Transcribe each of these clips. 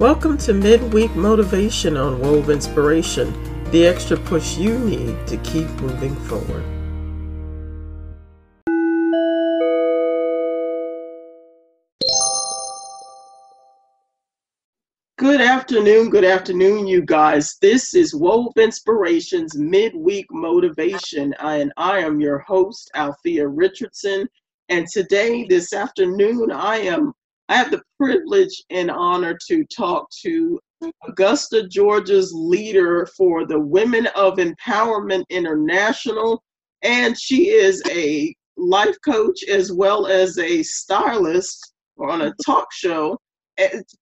Welcome to Midweek Motivation on Wove Inspiration, the extra push you need to keep moving forward. Good afternoon, good afternoon, you guys. This is Wove Inspirations Midweek Motivation, and I am your host, Althea Richardson. And today, this afternoon, I am I have the privilege and honor to talk to Augusta, Georgia's leader for the Women of Empowerment International, and she is a life coach as well as a stylist on a talk show.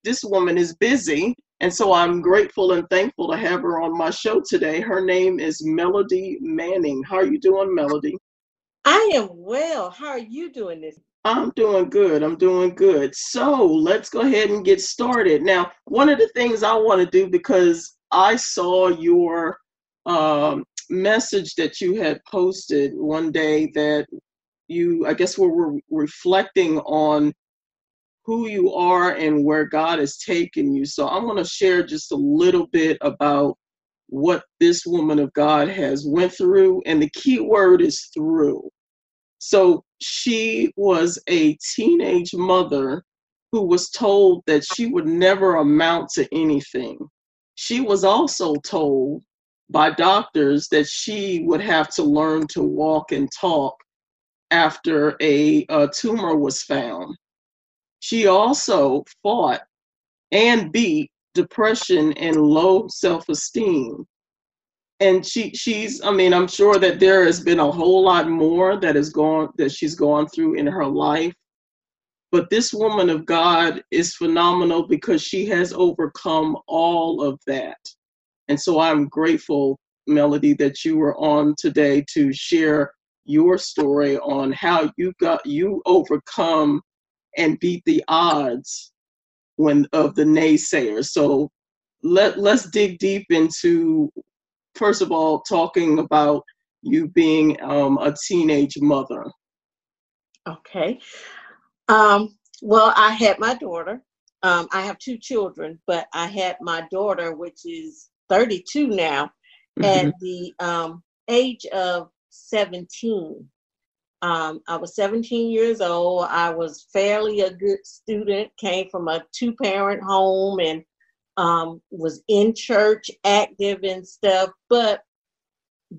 This woman is busy, and so I'm grateful and thankful to have her on my show today. Her name is Melody Manning. How are you doing, Melody? I am well. How are you doing this? I'm doing good. I'm doing good. So let's go ahead and get started. Now, one of the things I want to do because I saw your um, message that you had posted one day that you, I guess, were, were reflecting on who you are and where God has taken you. So I'm going to share just a little bit about what this woman of God has went through, and the key word is through. So she was a teenage mother who was told that she would never amount to anything. She was also told by doctors that she would have to learn to walk and talk after a, a tumor was found. She also fought and beat depression and low self esteem and she she's i mean i'm sure that there has been a whole lot more that has gone that she's gone through in her life. But this woman of god is phenomenal because she has overcome all of that. And so i'm grateful melody that you were on today to share your story on how you got you overcome and beat the odds when of the naysayers. So let let's dig deep into first of all, talking about you being um, a teenage mother. Okay. Um, well, I had my daughter. Um, I have two children, but I had my daughter, which is 32 now, mm-hmm. at the um, age of 17. Um, I was 17 years old. I was fairly a good student, came from a two parent home, and um, was in church, active and stuff. But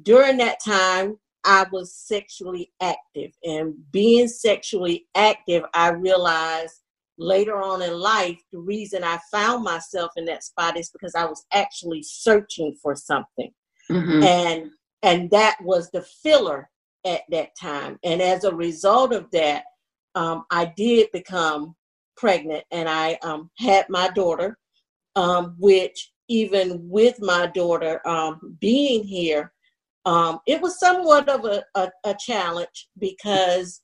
during that time, I was sexually active. And being sexually active, I realized later on in life, the reason I found myself in that spot is because I was actually searching for something. Mm-hmm. And and that was the filler at that time. And as a result of that, um, I did become pregnant and I um, had my daughter um, which even with my daughter um, being here, um, it was somewhat of a, a, a, challenge because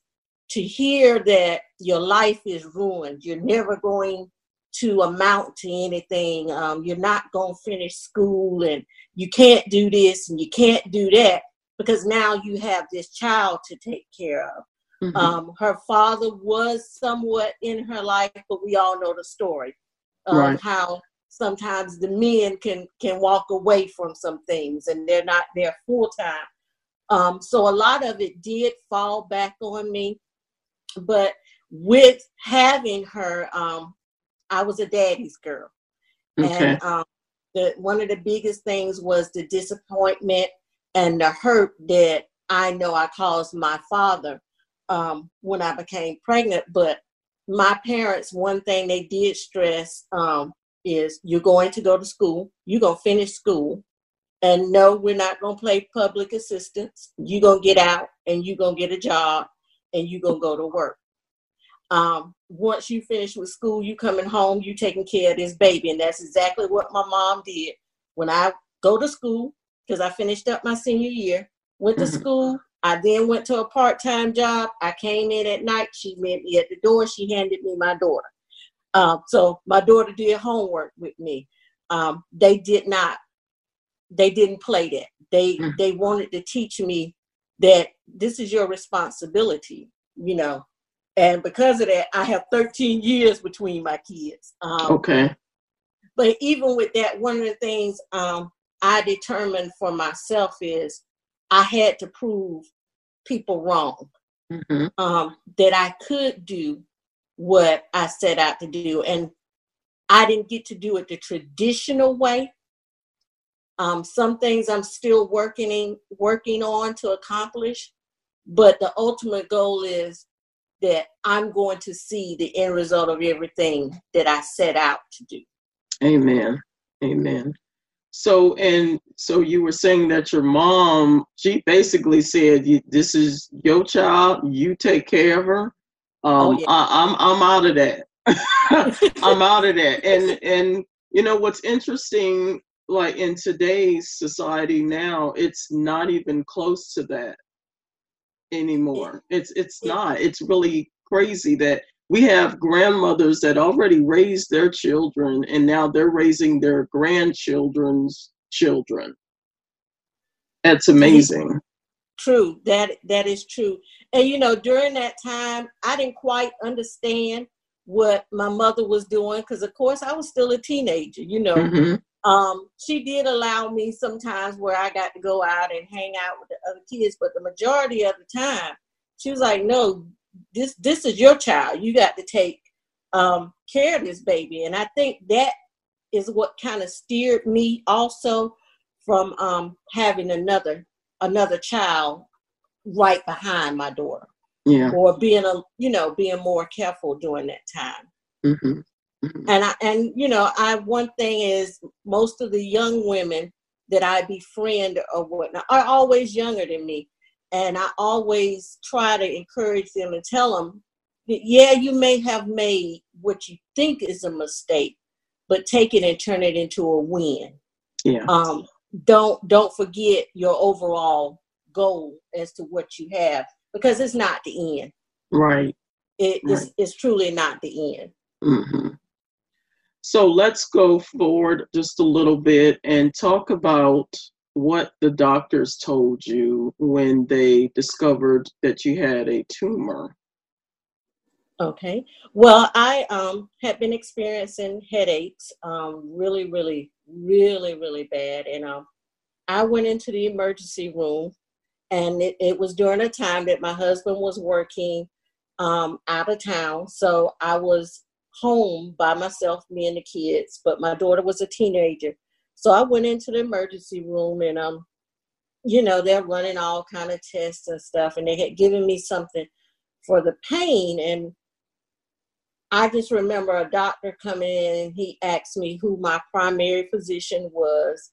to hear that your life is ruined, you're never going to amount to anything, um, you're not going to finish school, and you can't do this and you can't do that because now you have this child to take care of. Mm-hmm. Um, her father was somewhat in her life, but we all know the story of right. how sometimes the men can can walk away from some things and they're not there full time. Um, so a lot of it did fall back on me but with having her um, i was a daddy's girl. Okay. and um, the, one of the biggest things was the disappointment and the hurt that i know i caused my father um, when i became pregnant. But my parents one thing they did stress um, is you're going to go to school, you're going to finish school, and no, we're not going to play public assistance. You're going to get out and you're going to get a job and you're going to go to work. Um, once you finish with school, you coming home, you taking care of this baby. And that's exactly what my mom did. When I go to school, because I finished up my senior year, went to mm-hmm. school, I then went to a part-time job. I came in at night. She met me at the door. She handed me my daughter. Um, so my daughter did homework with me. Um, they did not. They didn't play that. They mm. they wanted to teach me that this is your responsibility. You know, and because of that, I have 13 years between my kids. Um, okay. but even with that, one of the things um, I determined for myself is I had to prove people wrong. Mm-hmm. Um, that I could do what I set out to do. And I didn't get to do it the traditional way. Um, some things I'm still working in, working on to accomplish, but the ultimate goal is that I'm going to see the end result of everything that I set out to do. Amen. Amen. So and so you were saying that your mom, she basically said, "This is your child. You take care of her." Oh, um, oh, yeah. I, I'm I'm out of that. I'm out of that. And and you know what's interesting, like in today's society now, it's not even close to that anymore. It's it's not. It's really crazy that we have grandmothers that already raised their children and now they're raising their grandchildren's children. That's amazing. True. That that is true. And you know, during that time, I didn't quite understand what my mother was doing because of course I was still a teenager, you know. Mm-hmm. Um, she did allow me sometimes where I got to go out and hang out with the other kids, but the majority of the time, she was like, "No, this this is your child. You got to take um, care of this baby." And I think that is what kind of steered me also from um, having another another child right behind my daughter. Yeah. Or being a you know being more careful during that time. Mm-hmm. Mm-hmm. And I and you know I one thing is most of the young women that I befriend or whatnot are always younger than me, and I always try to encourage them and tell them that yeah you may have made what you think is a mistake, but take it and turn it into a win. Yeah. Um. Don't don't forget your overall goal as to what you have because it's not the end. Right. It right. Is, it's truly not the end. Mm-hmm. So let's go forward just a little bit and talk about what the doctors told you when they discovered that you had a tumor. Okay. Well, I um, had been experiencing headaches, um, really, really, really, really bad, and um, I went into the emergency room, and it, it was during a time that my husband was working um, out of town, so I was home by myself, me and the kids, but my daughter was a teenager. So I went into the emergency room and um, you know, they're running all kind of tests and stuff, and they had given me something for the pain. And I just remember a doctor coming in and he asked me who my primary physician was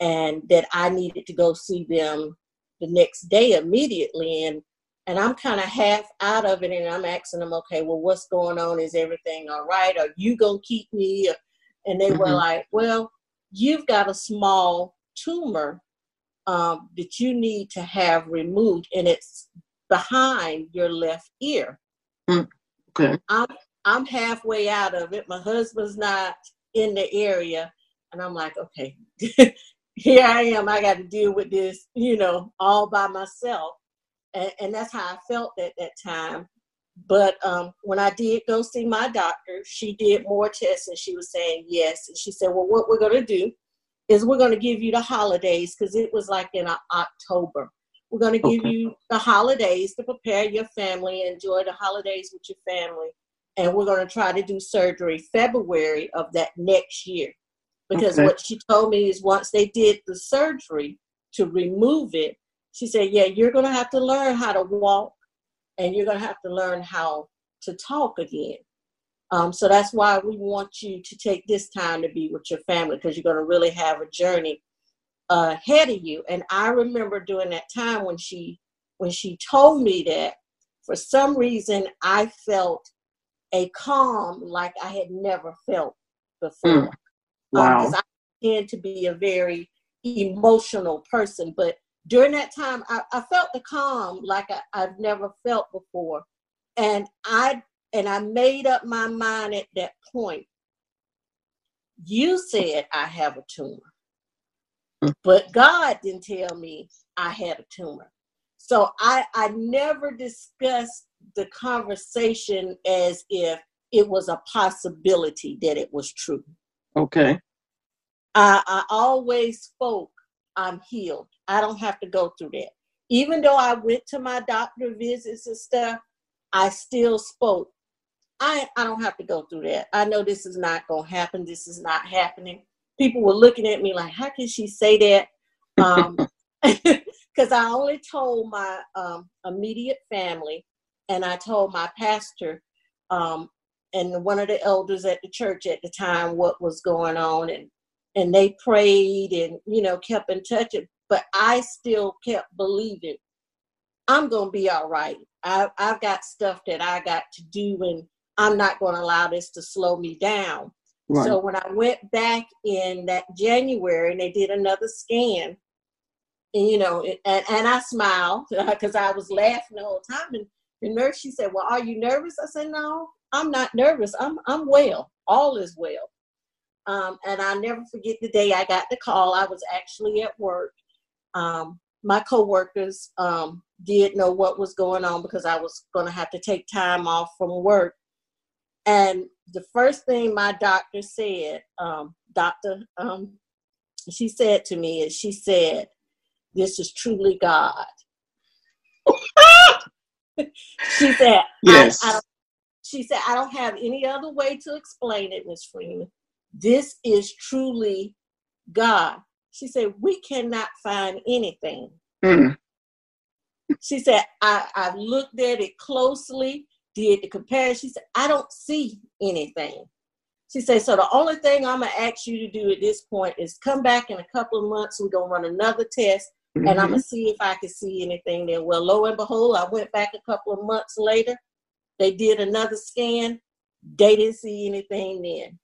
and that I needed to go see them the next day immediately. And and I'm kind of half out of it and I'm asking them, okay, well, what's going on? Is everything all right? Are you going to keep me? And they mm-hmm. were like, well, you've got a small tumor um, that you need to have removed and it's behind your left ear. Mm, okay. I'm, I'm halfway out of it. My husband's not in the area. And I'm like, okay, here I am. I got to deal with this, you know, all by myself and, and that's how I felt at that time. But um, when I did go see my doctor, she did more tests and she was saying yes. And she said, Well, what we're going to do is we're going to give you the holidays because it was like in October. We're going to give okay. you the holidays to prepare your family, enjoy the holidays with your family. And we're going to try to do surgery February of that next year. Because okay. what she told me is once they did the surgery to remove it, she said, Yeah, you're going to have to learn how to walk and you're going to have to learn how to talk again. Um, so that's why we want you to take this time to be with your family because you're going to really have a journey ahead of you. And I remember during that time when she when she told me that, for some reason I felt a calm like I had never felt before. Mm. Wow. Um, I tend to be a very emotional person, but during that time, I, I felt the calm like I, I've never felt before. And I and I made up my mind at that point. You said I have a tumor, hmm. but God didn't tell me I had a tumor. So I, I never discussed the conversation as if it was a possibility that it was true. Okay. I, I always spoke, I'm healed. I don't have to go through that. Even though I went to my doctor visits and stuff, I still spoke. I, I don't have to go through that. I know this is not going to happen. This is not happening. People were looking at me like, how can she say that? Um, because I only told my um, immediate family and I told my pastor um, and one of the elders at the church at the time what was going on and and they prayed and you know kept in touch but I still kept believing I'm gonna be all right. I, I've got stuff that I got to do and I'm not going to allow this to slow me down. Right. So when I went back in that January and they did another scan, and you know, and, and I smiled because I was laughing the whole time. And the nurse, she said, "Well, are you nervous?" I said, "No, I'm not nervous. I'm I'm well. All is well." Um, and I never forget the day I got the call. I was actually at work. Um, my coworkers um, did know what was going on because I was going to have to take time off from work. And the first thing my doctor said, um, Doctor, um, she said to me is she said, this is truly God. She said, yes. I, I she said, I don't have any other way to explain it, Miss Freeman. This is truly God. She said, we cannot find anything. Mm. She said, I, I looked at it closely, did the comparison. She said, I don't see anything. She said, so the only thing I'm gonna ask you to do at this point is come back in a couple of months. We're gonna run another test mm-hmm. and I'm gonna see if I can see anything there. Well, lo and behold, I went back a couple of months later. They did another scan. They didn't see anything then.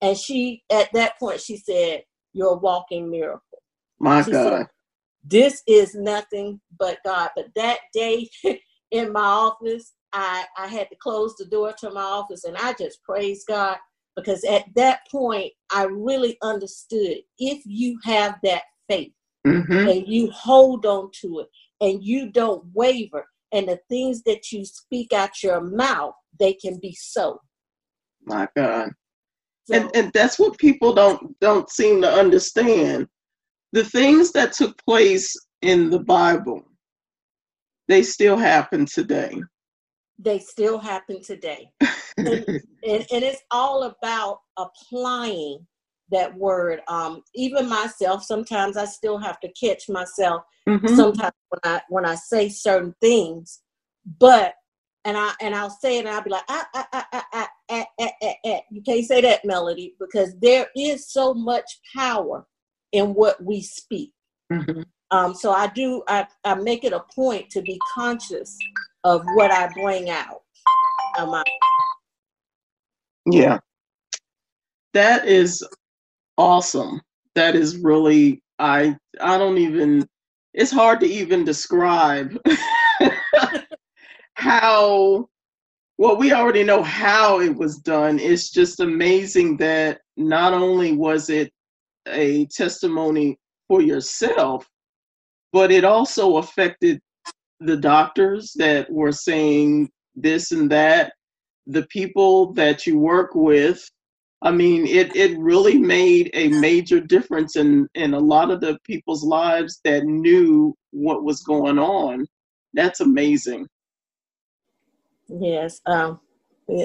And she, at that point, she said, You're a walking miracle. My she God. Said, this is nothing but God. But that day in my office, I, I had to close the door to my office and I just praised God because at that point, I really understood if you have that faith, mm-hmm. and you hold on to it and you don't waver and the things that you speak out your mouth they can be so. My god. So, and and that's what people don't don't seem to understand. The things that took place in the bible they still happen today. They still happen today. And, and, and it's all about applying that word. Um, even myself, sometimes I still have to catch myself. Mm-hmm. Sometimes when I when I say certain things, but and I and I'll say it and I'll be like, ah, ah, ah, ah, ah, ah, ah, ah, ah. you can't say that melody because there is so much power in what we speak. Mm-hmm. Um, so I do I, I make it a point to be conscious of what I bring out. Um, yeah, that is awesome. That is really I I don't even it's hard to even describe how well we already know how it was done. It's just amazing that not only was it a testimony for yourself, but it also affected the doctors that were saying this and that, the people that you work with, I mean, it, it really made a major difference in, in a lot of the people's lives that knew what was going on. That's amazing. Yes. Um,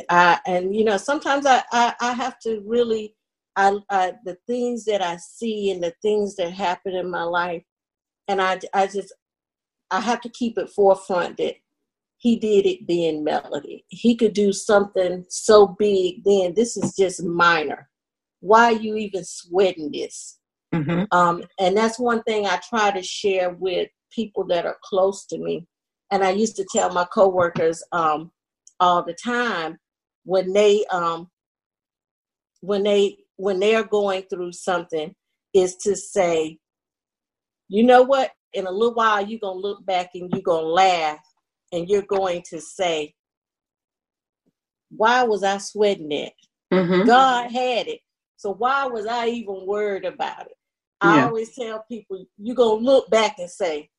I, and, you know, sometimes I, I, I have to really, I, I, the things that I see and the things that happen in my life, and I, I just, I have to keep it forefront that he did it then melody. He could do something so big then. This is just minor. Why are you even sweating this? Mm-hmm. um, and that's one thing i try to share with people that are close to me. And i used to tell my coworkers um, all the time when they um, when they when they're going through something is to say you know what? In a little while you're gonna look back and you're gonna laugh and you're going to say, Why was I sweating it? Mm-hmm. God had it. So why was I even worried about it? I yeah. always tell people, you're going to look back and say,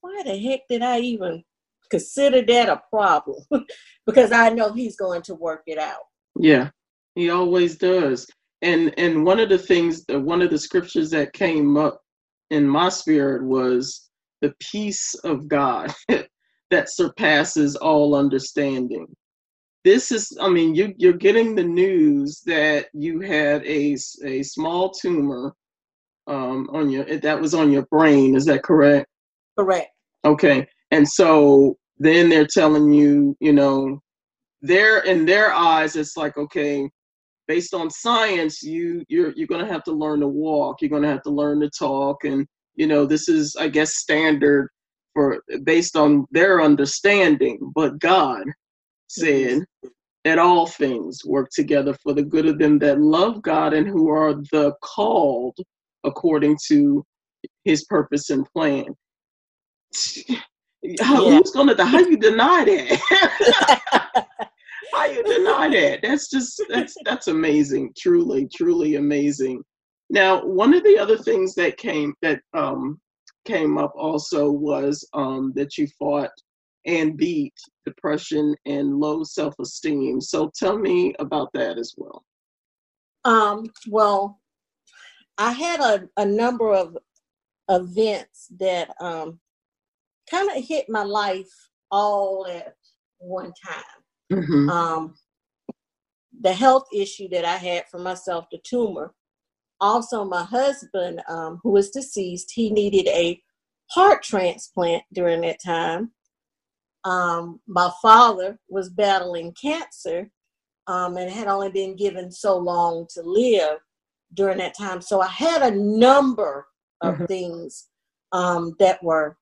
Why the heck did I even consider that a problem? because I know He's going to work it out. Yeah, He always does. and and one of the things one of the scriptures that came up in my spirit was the peace of God that surpasses all understanding. This is, I mean, you, you're getting the news that you had a, a small tumor um, on your, that was on your brain. Is that correct? Correct. Okay. And so then they're telling you, you know, they're in their eyes, it's like, okay, based on science, you you're you're gonna have to learn to walk, you're gonna have to learn to talk, and you know, this is I guess standard for based on their understanding. But God said that all things work together for the good of them that love God and who are the called according to his purpose and plan. How, yeah. Who's gonna how you deny that? how you deny that? That's just that's that's amazing. Truly, truly amazing. Now, one of the other things that came that um came up also was um that you fought and beat depression and low self-esteem. So tell me about that as well. Um, well, I had a, a number of events that um, kind of hit my life all at one time. Mm-hmm. Um, the health issue that I had for myself, the tumor. Also, my husband, um, who was deceased, he needed a heart transplant during that time. Um, my father was battling cancer um, and had only been given so long to live during that time. So I had a number of mm-hmm. things um, that were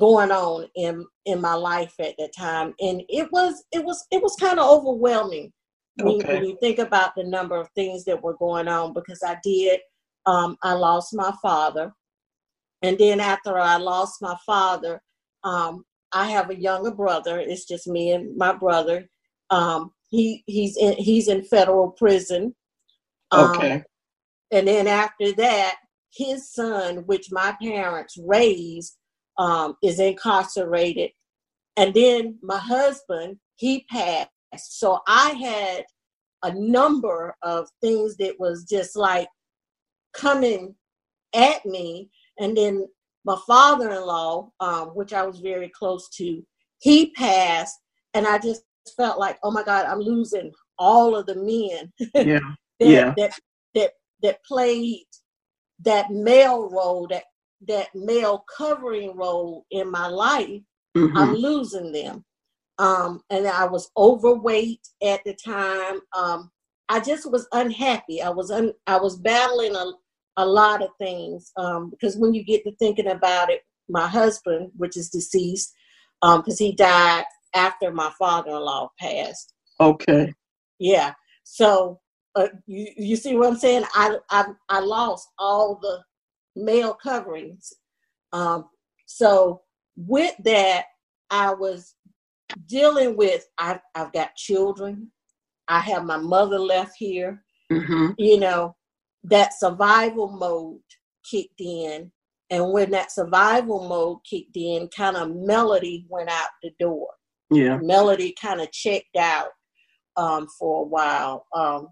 going on in in my life at that time and it was it was it was kind of overwhelming when, okay. when, you think about the number of things that were going on because i did um, i lost my father and then after i lost my father um, i have a younger brother it's just me and my brother um, he he's in he's in federal prison um, okay and then after that his son which my parents raised um, is incarcerated. And then my husband, he passed. So I had a number of things that was just like coming at me. And then my father in law, um, which I was very close to, he passed. And I just felt like, oh my God, I'm losing all of the men yeah. that, yeah. that, that, that played that male role that that male covering role in my life, mm-hmm. I'm losing them. Um, and I was overweight at the time. Um, I just was unhappy. I was un- I was battling a, a lot of things um, because when you get to thinking about it, my husband, which is deceased, because um, he died after my father-in-law passed. Okay. Yeah. So uh, you you see what I'm saying? I I I lost all the male coverings. Um, so with that, I was dealing with I've, I've got children. I have my mother left here. Mm-hmm. You know, that survival mode kicked in. And when that survival mode kicked in, kind of melody went out the door. Yeah. Melody kind of checked out um, for a while. Um,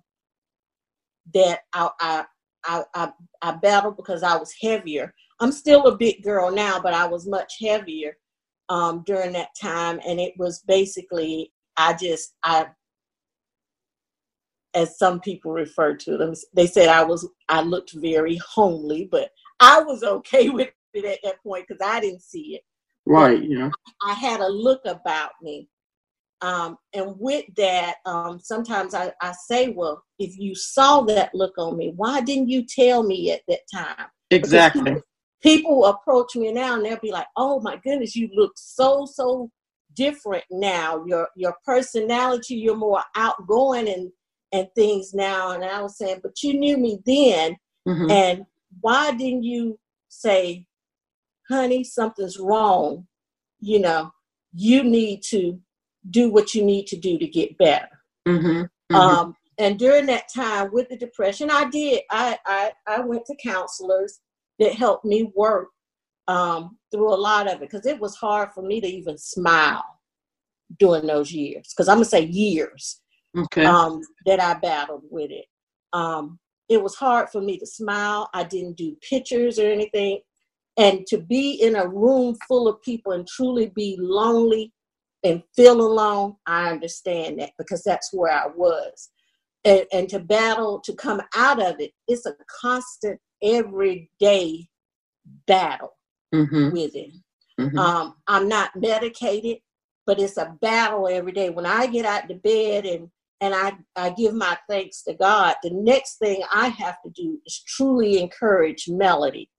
that I, I I, I, I battled because I was heavier. I'm still a big girl now, but I was much heavier um, during that time. And it was basically, I just, I, as some people refer to them, they said I was, I looked very homely, but I was okay with it at that point because I didn't see it. Right, yeah. I had a look about me um, and with that, um, sometimes I, I say, well, if you saw that look on me, why didn't you tell me at that time? Exactly. People, people approach me now and they'll be like, oh my goodness, you look so, so different now. Your your personality, you're more outgoing and and things now. And I was saying, but you knew me then. Mm-hmm. And why didn't you say, honey, something's wrong? You know, you need to do what you need to do to get better. Mm-hmm, mm-hmm. Um, and during that time with the depression, I did. I I, I went to counselors that helped me work um, through a lot of it because it was hard for me to even smile during those years. Because I'm gonna say years okay. um, that I battled with it. Um, it was hard for me to smile. I didn't do pictures or anything. And to be in a room full of people and truly be lonely and feel alone, I understand that because that's where I was. And, and to battle, to come out of it, it's a constant, everyday battle mm-hmm. with it. Mm-hmm. Um, I'm not medicated, but it's a battle every day. When I get out the bed and and I, I give my thanks to God, the next thing I have to do is truly encourage Melody.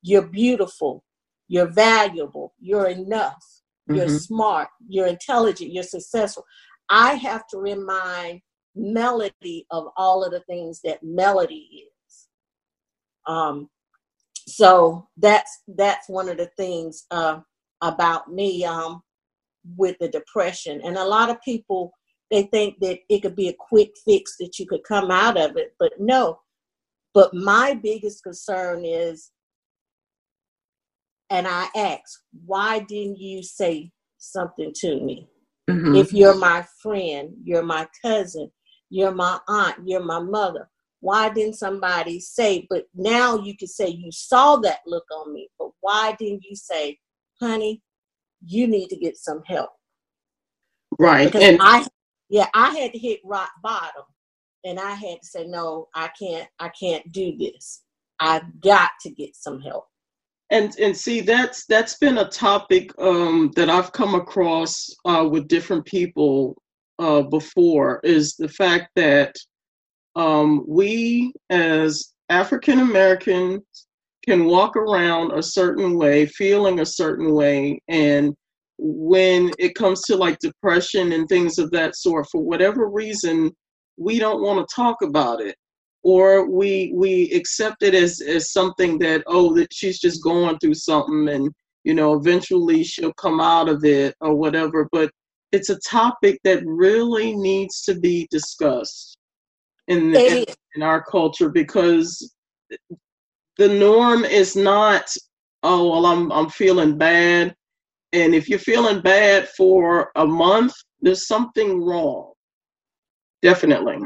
You're beautiful, you're valuable, you're enough, mm-hmm. you're smart, you're intelligent, you're successful. I have to remind Melody of all of the things that Melody is. Um, so that's that's one of the things uh, about me um, with the depression, and a lot of people they think that it could be a quick fix that you could come out of it, but no. But my biggest concern is, and I ask, why didn't you say something to me? Mm-hmm. If you're my friend, you're my cousin, you're my aunt, you're my mother. Why didn't somebody say, but now you can say you saw that look on me, but why didn't you say, honey, you need to get some help? Right. Because and I yeah, I had to hit rock bottom and I had to say, no, I can't, I can't do this. I've got to get some help. And and see that's that's been a topic um, that I've come across uh, with different people uh, before is the fact that um, we as African Americans can walk around a certain way, feeling a certain way, and when it comes to like depression and things of that sort for whatever reason we don't want to talk about it. Or we we accept it as as something that oh that she's just going through something and you know eventually she'll come out of it or whatever. But it's a topic that really needs to be discussed in, in, in our culture because the norm is not oh well i'm i'm feeling bad and if you're feeling bad for a month, there's something wrong. Definitely.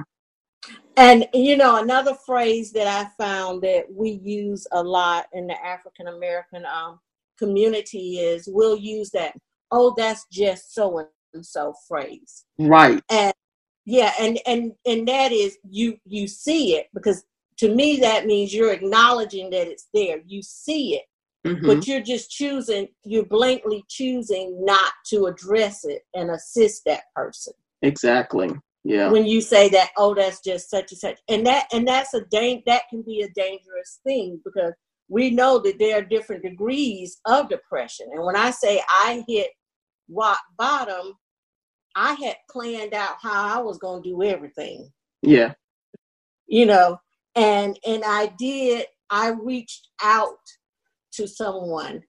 And you know, another phrase that I found that we use a lot in the African American um, community is we'll use that, oh, that's just so and so phrase. Right. And yeah, and and and that is you you see it because to me that means you're acknowledging that it's there. You see it. Mm-hmm. But you're just choosing, you're blankly choosing not to address it and assist that person. Exactly. Yeah. When you say that, oh, that's just such and such, and that and that's a dang that can be a dangerous thing because we know that there are different degrees of depression. And when I say I hit rock bottom, I had planned out how I was going to do everything. Yeah. You know, and and I did. I reached out to someone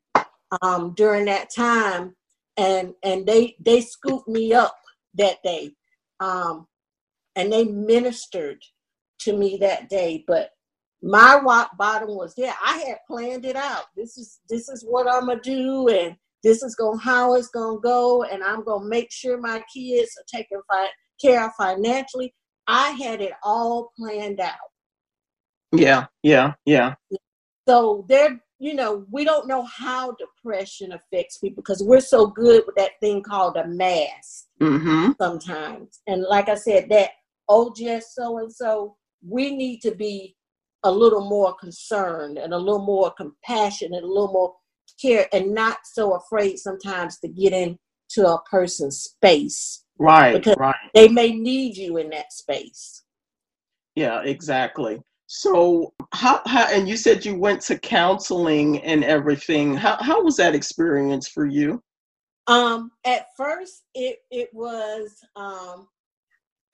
um, during that time, and and they they scooped me up that day, um, and they ministered to me that day. But my rock bottom was there. I had planned it out. This is this is what I'm gonna do, and this is going how it's gonna go, and I'm gonna make sure my kids are taken fi- care of financially. I had it all planned out. Yeah, yeah, yeah. So there you know, we don't know how depression affects people because we're so good with that thing called a mask mm-hmm. sometimes. And like I said, that, oh, just so and so, we need to be a little more concerned and a little more compassionate, a little more care, and not so afraid sometimes to get into a person's space. Right, because right. They may need you in that space. Yeah, exactly. So how, how and you said you went to counseling and everything. How how was that experience for you? Um, at first it it was um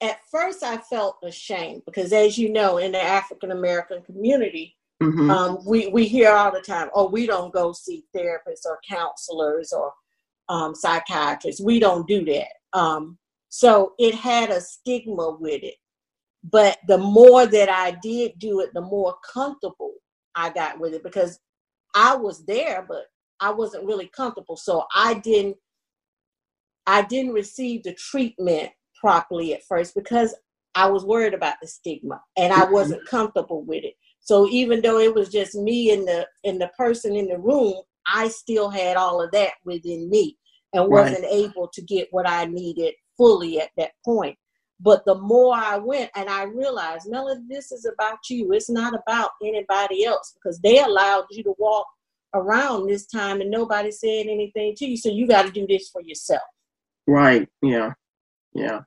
at first I felt ashamed because as you know, in the African American community, mm-hmm. um, we, we hear all the time, oh, we don't go see therapists or counselors or um, psychiatrists. We don't do that. Um, so it had a stigma with it. But the more that I did do it, the more comfortable I got with it because I was there, but I wasn't really comfortable. So I didn't I didn't receive the treatment properly at first because I was worried about the stigma and I mm-hmm. wasn't comfortable with it. So even though it was just me and the and the person in the room, I still had all of that within me and wasn't right. able to get what I needed fully at that point. But the more I went and I realized, Melody, this is about you. It's not about anybody else because they allowed you to walk around this time and nobody said anything to you. So you got to do this for yourself. Right. Yeah. Yeah.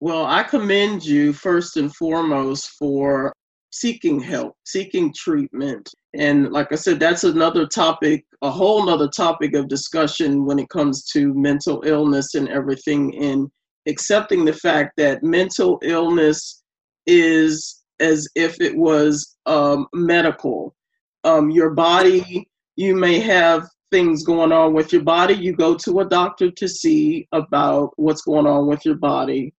Well, I commend you first and foremost for seeking help, seeking treatment. And like I said, that's another topic, a whole nother topic of discussion when it comes to mental illness and everything in accepting the fact that mental illness is as if it was um, medical. Um, your body, you may have things going on with your body. You go to a doctor to see about what's going on with your body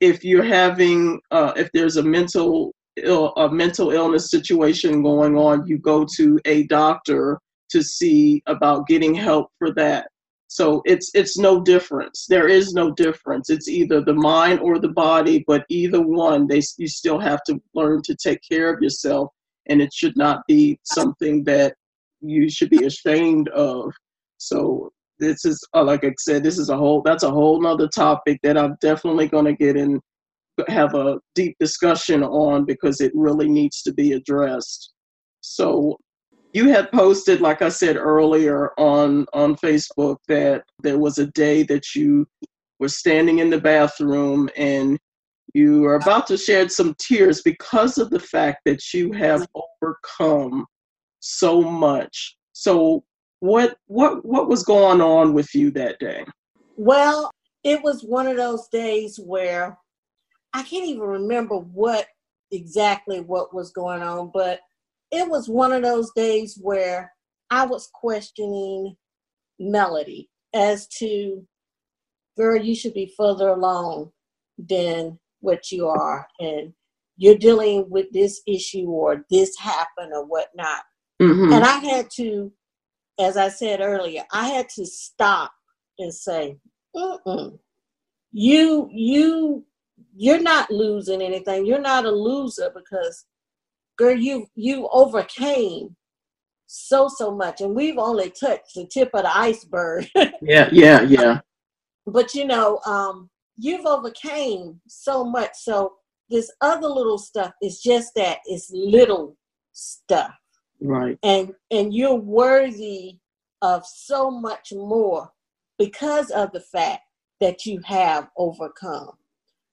if you're having uh, if there's a mental Ill, a mental illness situation going on, you go to a doctor to see about getting help for that. So it's it's no difference. There is no difference. It's either the mind or the body, but either one, they you still have to learn to take care of yourself, and it should not be something that you should be ashamed of. So this is uh, like I said, this is a whole that's a whole nother topic that I'm definitely going to get in have a deep discussion on because it really needs to be addressed. So you had posted like i said earlier on on facebook that there was a day that you were standing in the bathroom and you are about to shed some tears because of the fact that you have overcome so much so what what what was going on with you that day well it was one of those days where i can't even remember what exactly what was going on but it was one of those days where i was questioning melody as to girl you should be further along than what you are and you're dealing with this issue or this happened or whatnot mm-hmm. and i had to as I said earlier, I had to stop and say, Mm-mm. you you you're not losing anything. You're not a loser because girl, you you overcame so so much, and we've only touched the tip of the iceberg. yeah, yeah, yeah. But you know, um, you've overcame so much. So this other little stuff is just that it's little stuff right and and you're worthy of so much more because of the fact that you have overcome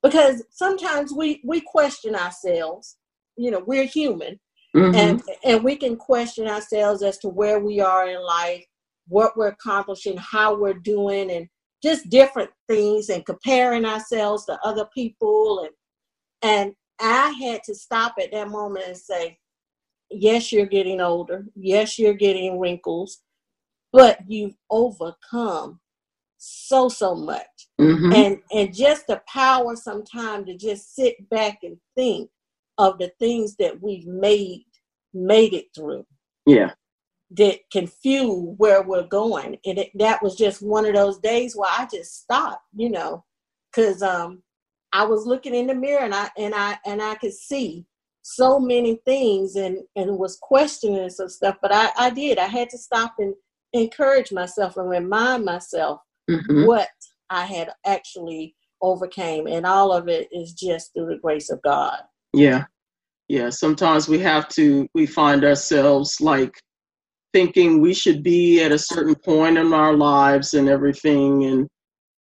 because sometimes we we question ourselves you know we're human mm-hmm. and and we can question ourselves as to where we are in life what we're accomplishing how we're doing and just different things and comparing ourselves to other people and and i had to stop at that moment and say yes, you're getting older. Yes, you're getting wrinkles, but you've overcome so so much. Mm-hmm. And and just the power sometimes to just sit back and think of the things that we've made made it through. Yeah. That can fuel where we're going. And it, that was just one of those days where I just stopped, you know, because um I was looking in the mirror and I and I and I could see so many things and and was questioning some stuff but i i did i had to stop and encourage myself and remind myself mm-hmm. what i had actually overcame and all of it is just through the grace of god yeah yeah sometimes we have to we find ourselves like thinking we should be at a certain point in our lives and everything and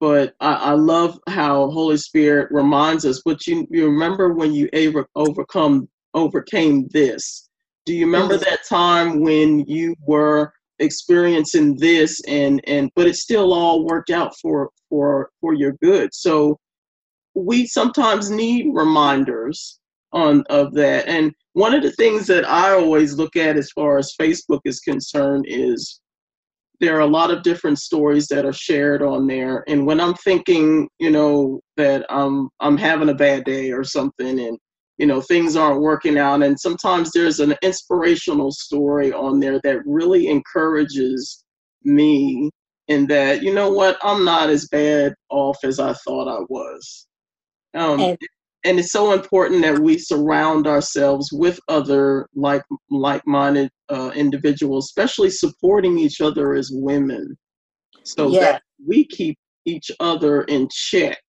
but I, I, love how Holy Spirit reminds us. But you, you remember when you overcome overcame this. Do you remember mm-hmm. that time when you were experiencing this and and but it still all worked out for for for your good. So we sometimes need reminders on of that. And one of the things that I always look at as far as Facebook is concerned is there are a lot of different stories that are shared on there and when i'm thinking you know that i'm i'm having a bad day or something and you know things aren't working out. And sometimes there's an inspirational story on there that really encourages me in that you know what i'm not as bad off as i thought i was. Um, and, and it's so important that we surround ourselves with other like like-minded uh, individuals, especially supporting each other as women, so yeah. that we keep each other in check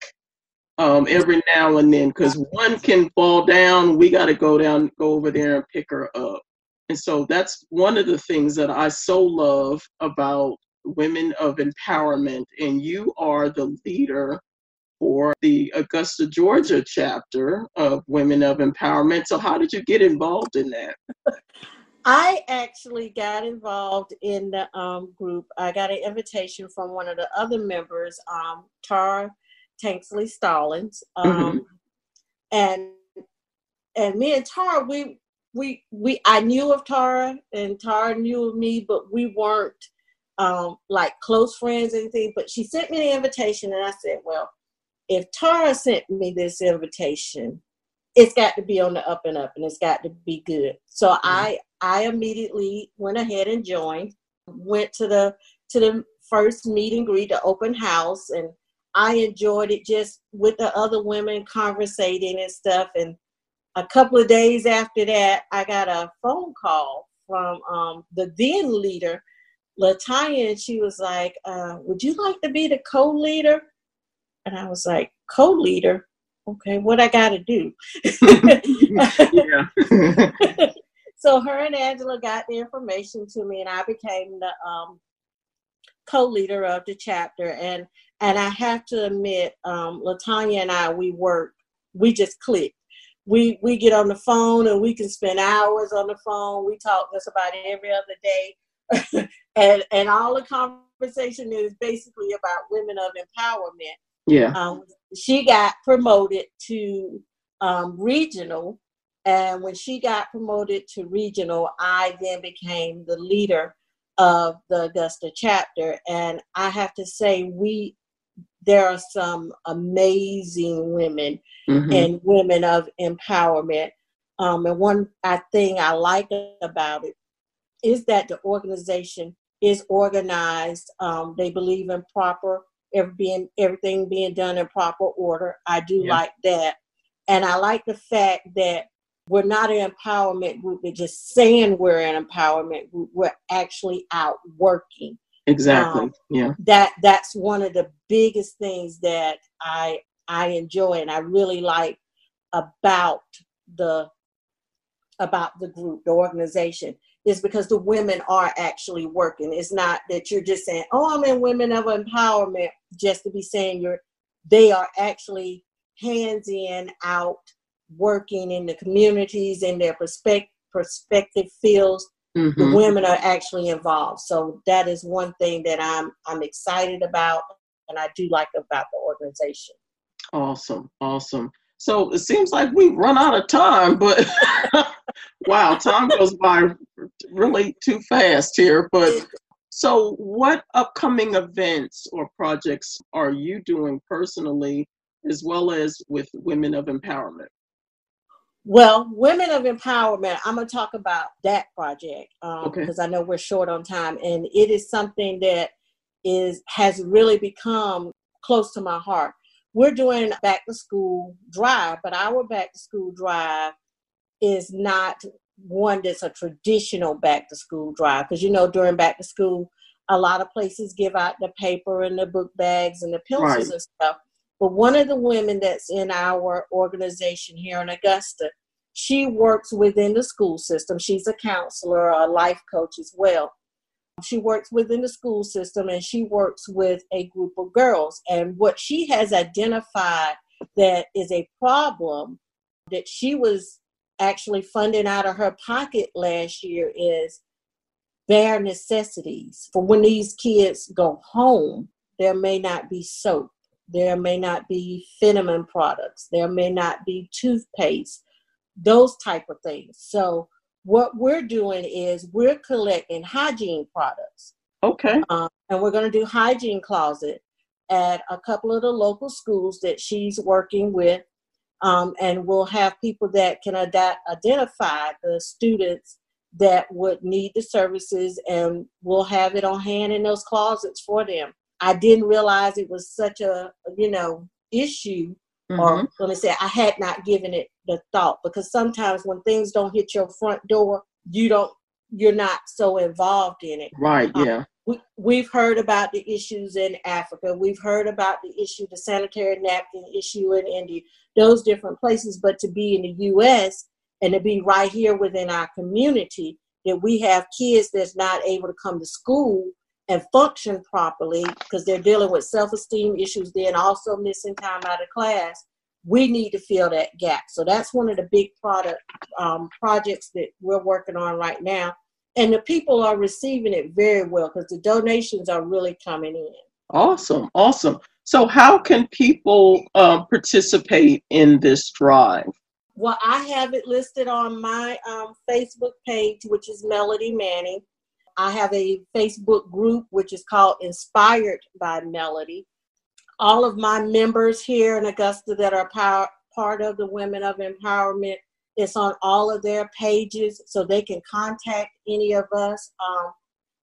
um, every now and then. Because one can fall down, we got to go down, go over there and pick her up. And so that's one of the things that I so love about women of empowerment. And you are the leader for the Augusta, Georgia chapter of Women of Empowerment. So, how did you get involved in that? I actually got involved in the um, group. I got an invitation from one of the other members, um, Tara Tanksley Stallings, um, mm-hmm. and and me and Tara, we we we I knew of Tara, and Tara knew of me, but we weren't um, like close friends or anything. But she sent me the invitation, and I said, well if Tara sent me this invitation, it's got to be on the up and up and it's got to be good. So mm-hmm. I I immediately went ahead and joined, went to the to the first meet and greet, the open house, and I enjoyed it just with the other women conversating and stuff. And a couple of days after that, I got a phone call from um, the then leader, Latanya, and she was like, uh, "Would you like to be the co-leader?" And I was like, co-leader? Okay, what I gotta do? so her and Angela got the information to me and I became the um, co-leader of the chapter and and I have to admit, um, Latanya and I, we work, we just click. We we get on the phone and we can spend hours on the phone. We talk just about every other day, and and all the conversation is basically about women of empowerment. Yeah. Um, she got promoted to um, regional. And when she got promoted to regional, I then became the leader of the Augusta chapter. And I have to say, we there are some amazing women mm-hmm. and women of empowerment. Um, and one I thing I like about it is that the organization is organized. Um, they believe in proper every being everything being done in proper order. I do yeah. like that. And I like the fact that we're not an empowerment group We're just saying we're an empowerment group. We're actually out working. Exactly. Um, yeah. That that's one of the biggest things that I I enjoy and I really like about the about the group, the organization is because the women are actually working. It's not that you're just saying, "Oh, I'm in Women of Empowerment," just to be saying you're. They are actually hands in, out, working in the communities in their perspective perspective fields. Mm-hmm. The women are actually involved, so that is one thing that I'm I'm excited about, and I do like about the organization. Awesome, awesome. So it seems like we've run out of time, but wow, time goes by really too fast here. But so, what upcoming events or projects are you doing personally, as well as with Women of Empowerment? Well, Women of Empowerment, I'm going to talk about that project because um, okay. I know we're short on time, and it is something that is has really become close to my heart we're doing back to school drive, but our back to school drive is not one that's a traditional back to school drive because you know during back to school a lot of places give out the paper and the book bags and the pencils right. and stuff but one of the women that's in our organization here in augusta she works within the school system she's a counselor a life coach as well she works within the school system and she works with a group of girls. And what she has identified that is a problem that she was actually funding out of her pocket last year is bare necessities. For when these kids go home, there may not be soap, there may not be feminine products, there may not be toothpaste, those type of things. So what we're doing is we're collecting hygiene products. Okay. Um, and we're going to do hygiene closet at a couple of the local schools that she's working with. Um, and we'll have people that can adapt, identify the students that would need the services and we'll have it on hand in those closets for them. I didn't realize it was such a, you know, issue Mm-hmm. Or let me say, I had not given it the thought because sometimes when things don't hit your front door, you don't, you're not so involved in it. Right. Um, yeah. we, we've heard about the issues in Africa. We've heard about the issue, the sanitary napkin issue in India, those different places. But to be in the U.S. and to be right here within our community, that we have kids that's not able to come to school and function properly because they're dealing with self-esteem issues then also missing time out of class we need to fill that gap. So that's one of the big product um, projects that we're working on right now. And the people are receiving it very well because the donations are really coming in. Awesome awesome. So how can people um, participate in this drive? Well i have it listed on my um, facebook page which is melody manning I have a Facebook group which is called Inspired by Melody. All of my members here in Augusta that are power, part of the Women of Empowerment, it's on all of their pages so they can contact any of us, um,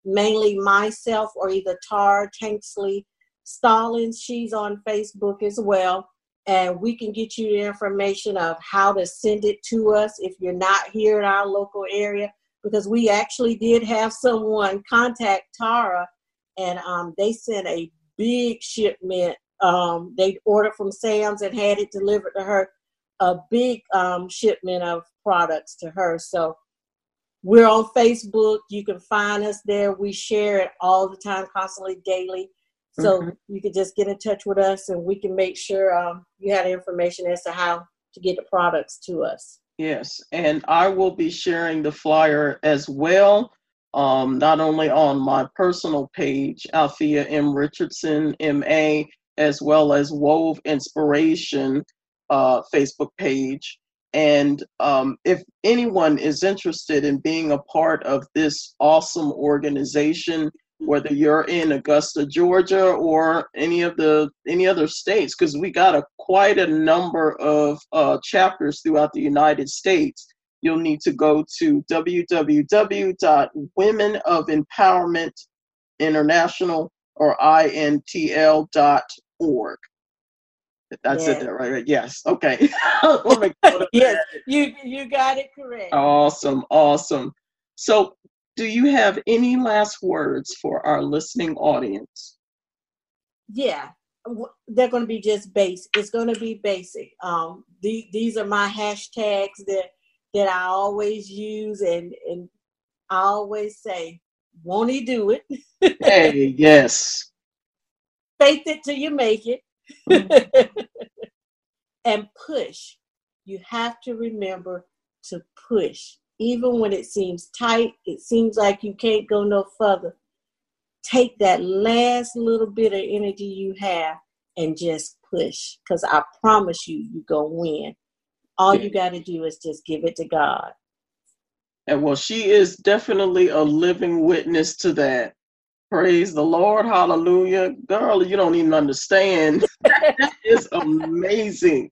mainly myself or either Tar Tanksley Stallings. She's on Facebook as well. And we can get you the information of how to send it to us if you're not here in our local area because we actually did have someone contact Tara and um, they sent a big shipment. Um, they ordered from Sam's and had it delivered to her, a big um, shipment of products to her. So we're on Facebook. You can find us there. We share it all the time, constantly, daily. So mm-hmm. you can just get in touch with us and we can make sure um, you have information as to how to get the products to us. Yes, and I will be sharing the flyer as well, um, not only on my personal page, Althea M. Richardson, MA, as well as Wove Inspiration uh, Facebook page. And um, if anyone is interested in being a part of this awesome organization, whether you're in Augusta, Georgia, or any of the any other states, because we got a quite a number of uh, chapters throughout the United States. You'll need to go to www.womenofempowermentinternational or intl.org. That's yeah. it, right, right? Yes. Okay. yes, you you got it correct. Awesome, awesome. So do you have any last words for our listening audience? Yeah, they're going to be just basic. It's going to be basic. Um, the, these are my hashtags that that I always use, and and I always say, "Won't he do it?" hey, yes. Faith it till you make it, mm-hmm. and push. You have to remember to push even when it seems tight, it seems like you can't go no further. Take that last little bit of energy you have and just push. Because I promise you, you're going to win. All you got to do is just give it to God. And well, she is definitely a living witness to that. Praise the Lord. Hallelujah. Girl, you don't even understand. that is amazing.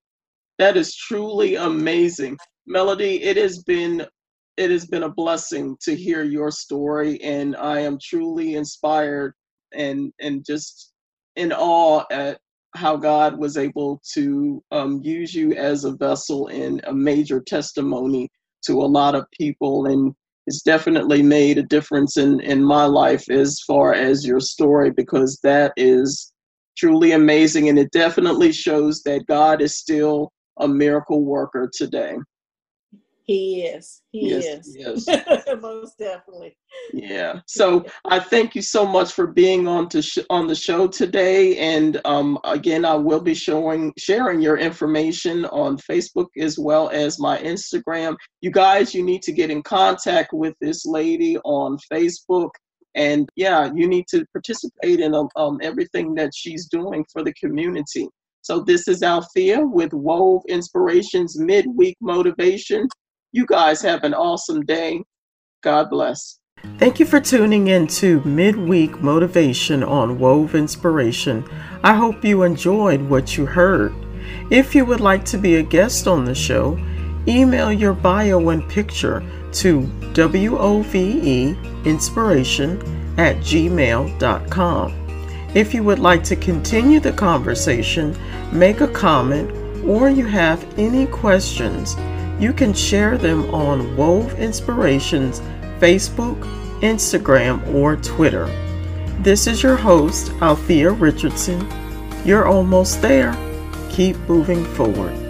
That is truly amazing. Melody, it has been it has been a blessing to hear your story, and I am truly inspired and and just in awe at how God was able to um, use you as a vessel in a major testimony to a lot of people, and it's definitely made a difference in in my life as far as your story because that is truly amazing, and it definitely shows that God is still a miracle worker today. He is. He yes, is. Yes. Most definitely. Yeah. So I thank you so much for being on to sh- on the show today. And um, again, I will be showing sharing your information on Facebook as well as my Instagram. You guys, you need to get in contact with this lady on Facebook. And yeah, you need to participate in um, um everything that she's doing for the community. So this is Althea with Wove Inspirations Midweek Motivation. You guys have an awesome day. God bless. Thank you for tuning in to Midweek Motivation on Wove Inspiration. I hope you enjoyed what you heard. If you would like to be a guest on the show, email your bio and picture to woveinspiration at gmail.com. If you would like to continue the conversation, make a comment or you have any questions, you can share them on Wove Inspirations Facebook, Instagram, or Twitter. This is your host, Althea Richardson. You're almost there. Keep moving forward.